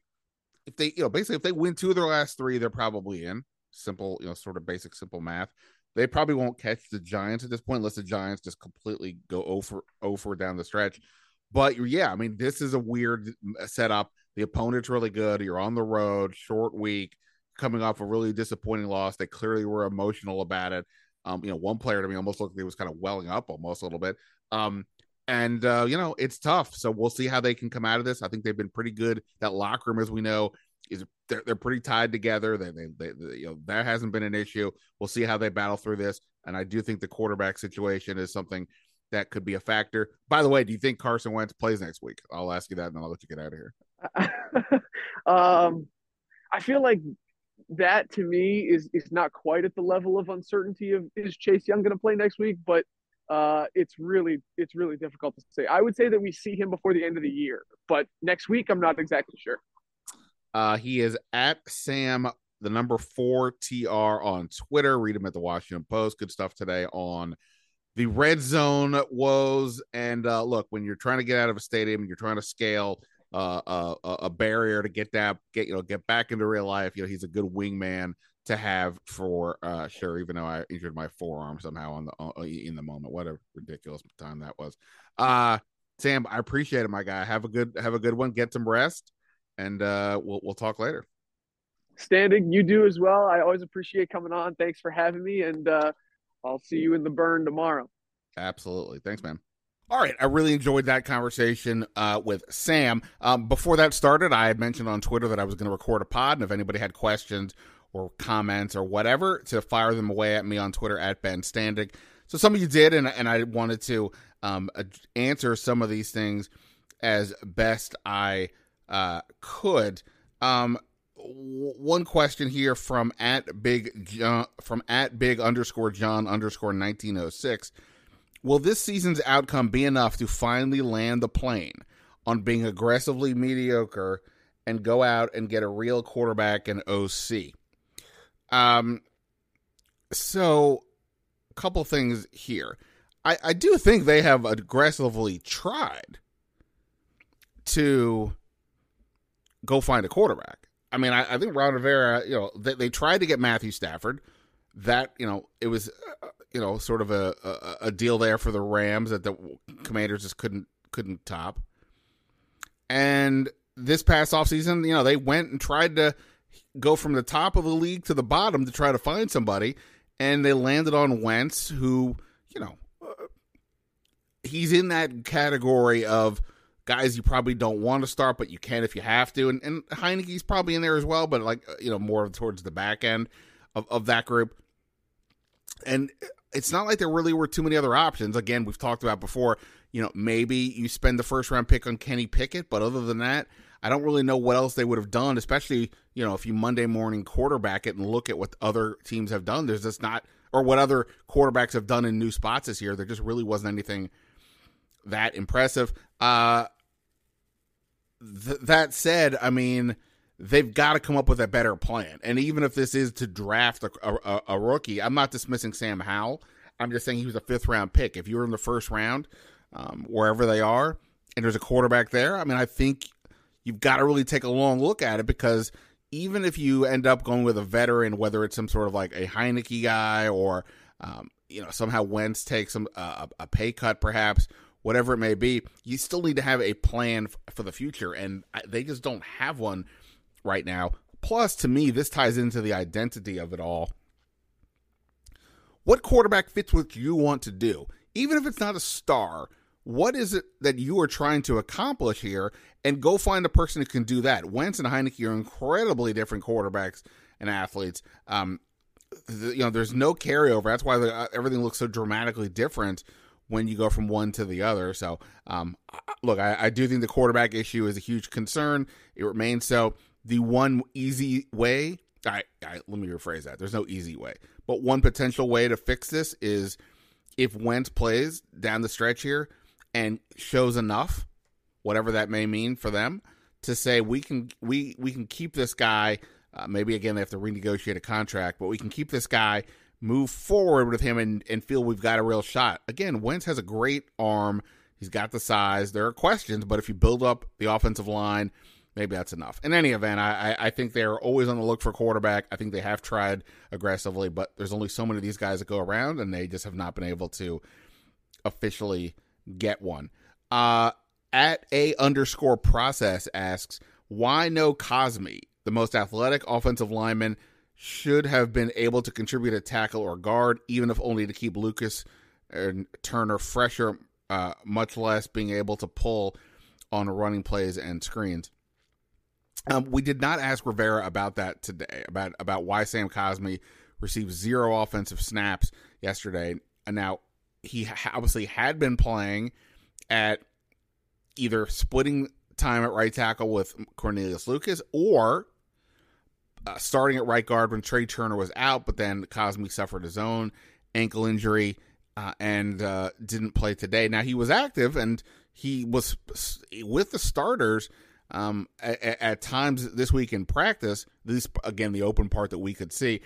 if they you know basically if they win two of their last three, they're probably in simple, you know, sort of basic, simple math. They probably won't catch the Giants at this point unless the Giants just completely go over over down the stretch. But yeah, I mean, this is a weird setup. The opponent's really good. You're on the road, short week, coming off a really disappointing loss. They clearly were emotional about it. Um, you know, one player to me almost looked like he was kind of welling up almost a little bit. Um, and uh, you know, it's tough. So we'll see how they can come out of this. I think they've been pretty good. That locker room, as we know, is they're, they're pretty tied together. They, they, they, they, you know, that hasn't been an issue. We'll see how they battle through this. And I do think the quarterback situation is something that could be a factor. By the way, do you think Carson Wentz plays next week? I'll ask you that and then I'll let you get out of here. um, I feel like that to me is is not quite at the level of uncertainty of is Chase Young going to play next week, but uh, it's really it's really difficult to say. I would say that we see him before the end of the year, but next week I'm not exactly sure. Uh, he is at Sam the number four TR on Twitter. Read him at the Washington Post. Good stuff today on the red zone woes. And uh, look, when you're trying to get out of a stadium, you're trying to scale uh, uh, a, a barrier to get that, get you know, get back into real life. You know, he's a good wingman to have for uh, sure. Even though I injured my forearm somehow on the uh, in the moment, what a ridiculous time that was. Uh, Sam, I appreciate it, my guy. Have a good have a good one. Get some rest, and uh, we'll we'll talk later. Standig, you do as well. I always appreciate coming on. Thanks for having me, and uh, I'll see you in the burn tomorrow. Absolutely. Thanks, man. All right, I really enjoyed that conversation uh, with Sam. Um, before that started, I had mentioned on Twitter that I was going to record a pod, and if anybody had questions or comments or whatever, to fire them away at me on Twitter at Ben Standig. So some of you did, and and I wanted to um, answer some of these things as best I uh, could. Um, one question here from at big John, from at big underscore John underscore 1906. Will this season's outcome be enough to finally land the plane on being aggressively mediocre and go out and get a real quarterback and OC? Um, so a couple things here. I, I do think they have aggressively tried to go find a quarterback. I mean, I, I think Ron Rivera, you know, they, they, tried to get Matthew Stafford. That you know, it was, uh, you know, sort of a, a, a deal there for the Rams that the Commanders just couldn't couldn't top. And this past offseason, you know, they went and tried to go from the top of the league to the bottom to try to find somebody, and they landed on Wentz, who, you know, uh, he's in that category of guys you probably don't want to start, but you can if you have to. And, and Heinicke's probably in there as well, but like, you know, more towards the back end of, of that group. And it's not like there really were too many other options. Again, we've talked about before, you know, maybe you spend the first round pick on Kenny Pickett, but other than that, I don't really know what else they would have done, especially, you know, if you Monday morning quarterback it and look at what other teams have done. There's just not, or what other quarterbacks have done in new spots this year. There just really wasn't anything that impressive. Uh, th- that said, I mean, they've got to come up with a better plan. And even if this is to draft a, a, a, rookie, I'm not dismissing Sam Howell. I'm just saying he was a fifth round pick. If you're in the first round, um, wherever they are, and there's a quarterback there, I mean, I think you've got to really take a long look at it because even if you end up going with a veteran, whether it's some sort of like a Heinicke guy or, um, you know, somehow Wentz takes some uh, a pay cut perhaps, whatever it may be, you still need to have a plan for the future. And they just don't have one right now. Plus, to me, this ties into the identity of it all. What quarterback fits what you want to do? Even if it's not a star, what is it that you are trying to accomplish here? And go find a person who can do that. Wentz and Heinicke are incredibly different quarterbacks and athletes. Um, you know, there's no carryover. That's why uh, everything looks so dramatically different when you go from one to the other. So, um, look, I, I, do think the quarterback issue is a huge concern. It remains so. The one easy way, I, I, let me rephrase that. There's no easy way, but one potential way to fix this is if Wentz plays down the stretch here and shows enough, whatever that may mean for them, to say we can we we can keep this guy. Uh, maybe again they have to renegotiate a contract, but we can keep this guy move forward with him and, and feel we've got a real shot. Again, Wentz has a great arm. He's got the size. There are questions, but if you build up the offensive line, maybe that's enough. In any event, I, I think they're always on the look for quarterback. I think they have tried aggressively, but there's only so many of these guys that go around, and they just have not been able to officially get one. Uh, at a underscore process asks, why no Cosmi, the most athletic offensive lineman should have been able to contribute a tackle or guard, even if only to keep Lucas and Turner fresher, uh, much less being able to pull on running plays and screens. Um, we did not ask Rivera about that today, about about why Sam Cosmi received zero offensive snaps yesterday. And now he obviously had been playing at either splitting time at right tackle with Cornelius Lucas or uh, starting at right guard when Trey Turner was out, but then Cosmi suffered his own ankle injury uh, and uh, didn't play today. Now he was active and he was with the starters um, at, at, times this week in practice. This again the open part that we could see.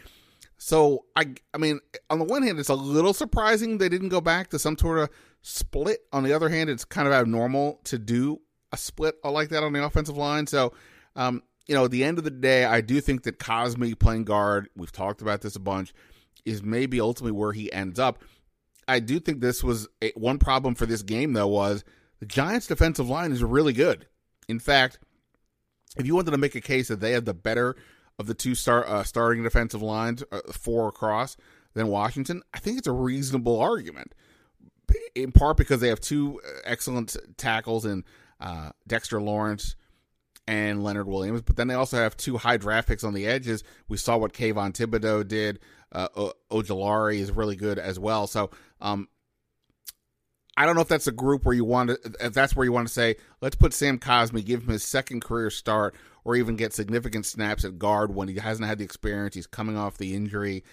So I, I mean, on the one hand, it's a little surprising they didn't go back to some sort of split. On the other hand, it's kind of abnormal to do a split like that on the offensive line. So, um, you know, at the end of the day, I do think that Cosmi playing guard, we've talked about this a bunch, is maybe ultimately where he ends up. I do think this was a, one problem for this game, though, was the Giants' defensive line is really good. In fact, if you wanted to make a case that they have the better of the two star uh, starting defensive lines, uh, four across, than Washington, I think it's a reasonable argument. In part because they have two uh, excellent tackles in uh, Dexter Lawrence and Leonard Williams, but then they also have two high draft picks on the edges. We saw what Kayvon Thibodeaux did. Uh, o- is really good as well. So um, I don't know if that's a group where you want to, if that's where you want to say, let's put Sam Cosmi, give him his second career start, or even get significant snaps at guard when he hasn't had the experience. He's coming off the injury.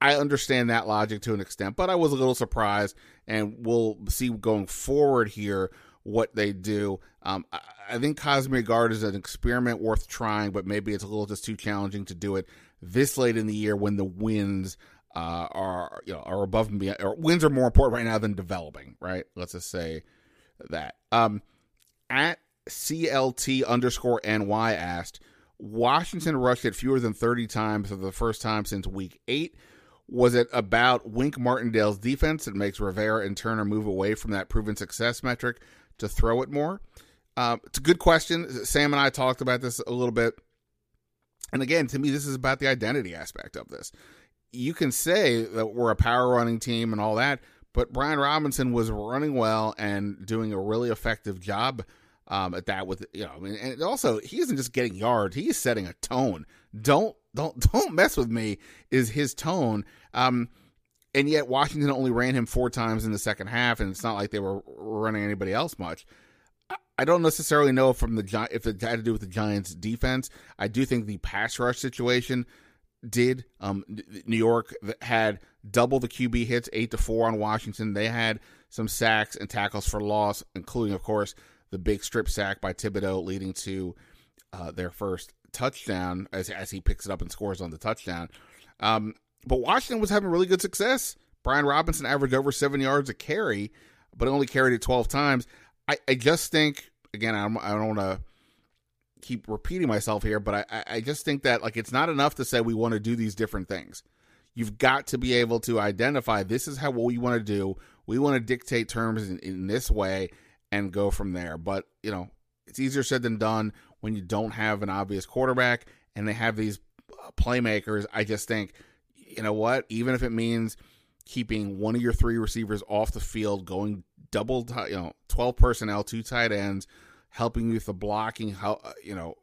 I understand that logic to an extent, but I was a little surprised, and we'll see going forward here what they do. Um, I, I, think Cosmi Guard is an experiment worth trying, but maybe it's a little just too challenging to do it this late in the year when the winds uh, are you know are above and beyond. Or wins are more important right now than developing. Right? Let's just say that. Um, at CLT underscore NY asked, Washington rushed it fewer than 30 times for the first time since week eight. Was it about Wink Martindale's defense that makes Rivera and Turner move away from that proven success metric to throw it more? Uh, it's a good question. Sam and I talked about this a little bit. And again, to me, this is about the identity aspect of this. You can say that we're a power running team and all that, but Brian Robinson was running well and doing a really effective job um, at that. With you know, and also he isn't just getting yards; he's setting a tone. Don't don't don't mess with me. Is his tone? Um, and yet Washington only ran him four times in the second half, and it's not like they were running anybody else much. I don't necessarily know from the if it had to do with the Giants' defense. I do think the pass rush situation did. Um, New York had double the QB hits, eight to four on Washington. They had some sacks and tackles for loss, including, of course, the big strip sack by Thibodeaux, leading to uh, their first touchdown as as he picks it up and scores on the touchdown. Um, but Washington was having really good success. Brian Robinson averaged over seven yards a carry, but only carried it 12 times. I, I just think, again, I don't, I don't want to keep repeating myself here, but I, I just think that like it's not enough to say we want to do these different things. You've got to be able to identify this is how what we want to do. We want to dictate terms in, in this way and go from there. But you know, it's easier said than done when you don't have an obvious quarterback and they have these uh, playmakers. I just think you know what? Even if it means keeping one of your three receivers off the field, going double, you know, twelve personnel, two tight ends, helping you with the blocking, how uh, you know,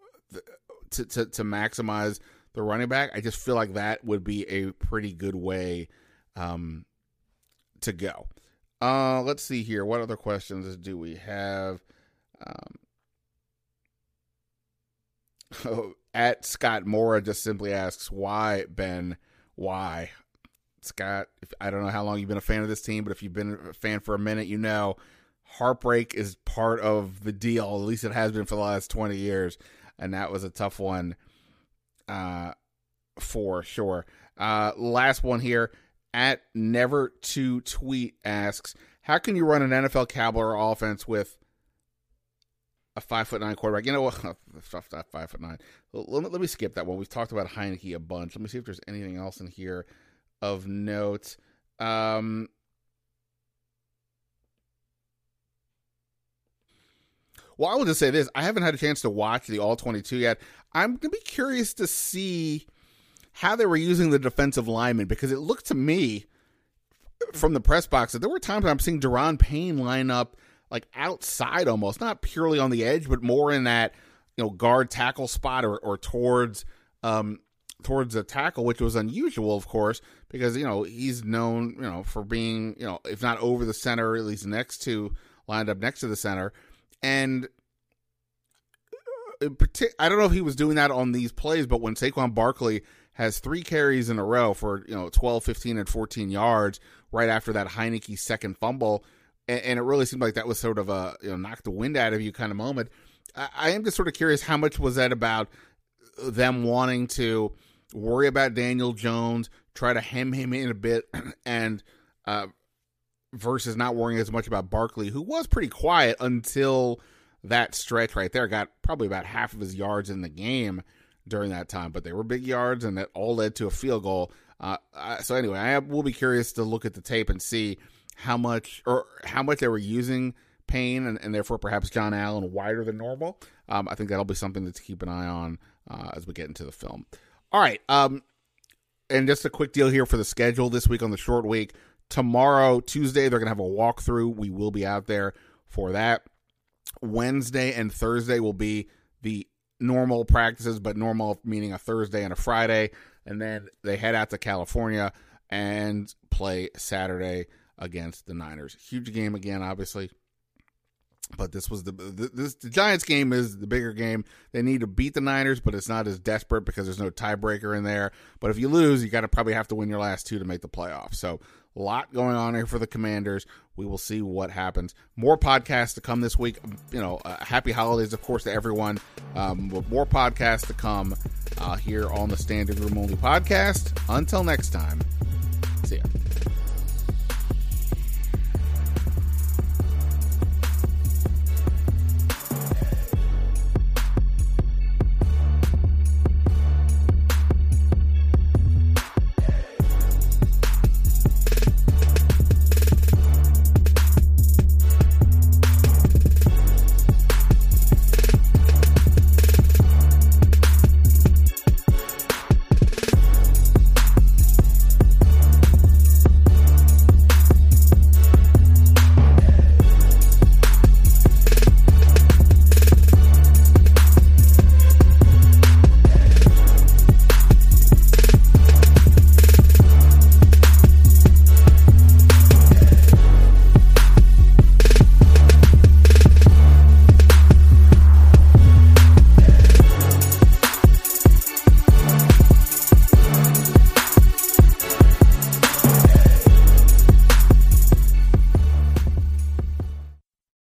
to to to maximize the running back. I just feel like that would be a pretty good way um, to go. Uh, let's see here. What other questions do we have? Um, at Scott Mora just simply asks why Ben why? Scott, if, I don't know how long you've been a fan of this team, but if you've been a fan for a minute, you know heartbreak is part of the deal. At least it has been for the last 20 years. And that was a tough one uh, for sure. Uh, last one here at never to tweet asks, how can you run an NFL caliber offense with a five foot nine quarterback? You know what? five foot nine. Let me, let me skip that one. We've talked about Heinicke a bunch. Let me see if there's anything else in here of note. Um, well, I will just say this: I haven't had a chance to watch the All 22 yet. I'm gonna be curious to see how they were using the defensive linemen because it looked to me from the press box that there were times I'm seeing Daron Payne line up like outside almost, not purely on the edge, but more in that you know guard tackle spot or, or towards um towards the tackle, which was unusual, of course, because you know he's known you know for being you know if not over the center, at least next to lined up next to the center, and I don't know if he was doing that on these plays, but when Saquon Barkley has three carries in a row for you know 12, 15, and 14 yards right after that Heinicke second fumble, and, and it really seemed like that was sort of a you know knock the wind out of you kind of moment. I, I am just sort of curious how much was that about them wanting to worry about Daniel Jones, try to hem him in a bit, and uh, versus not worrying as much about Barkley, who was pretty quiet until that stretch right there. Got probably about half of his yards in the game during that time, but they were big yards, and that all led to a field goal. Uh, so anyway, I will be curious to look at the tape and see how much or how much they were using Payne, and, and therefore perhaps Jon Allen wider than normal. Um, I think that'll be something to keep an eye on uh, as we get into the film. All right, um, and just a quick deal here for the schedule this week on the short week. Tomorrow, Tuesday, they're going to have a walkthrough. We will be out there for that. Wednesday and Thursday will be the normal practices, but normal meaning a Thursday and a Friday. And then they head out to California and play Saturday against the Niners. Huge game again, obviously. But this was the, this the Giants game is the bigger game. They need to beat the Niners, but it's not as desperate because there's no tiebreaker in there. But if you lose, you got to probably have to win your last two to make the playoffs. So a lot going on here for the Commanders. We will see what happens. More podcasts to come this week. You know, uh, happy holidays, of course, to everyone. Um, more podcasts to come uh, here on the Standig Room Only podcast. Until next time, see ya.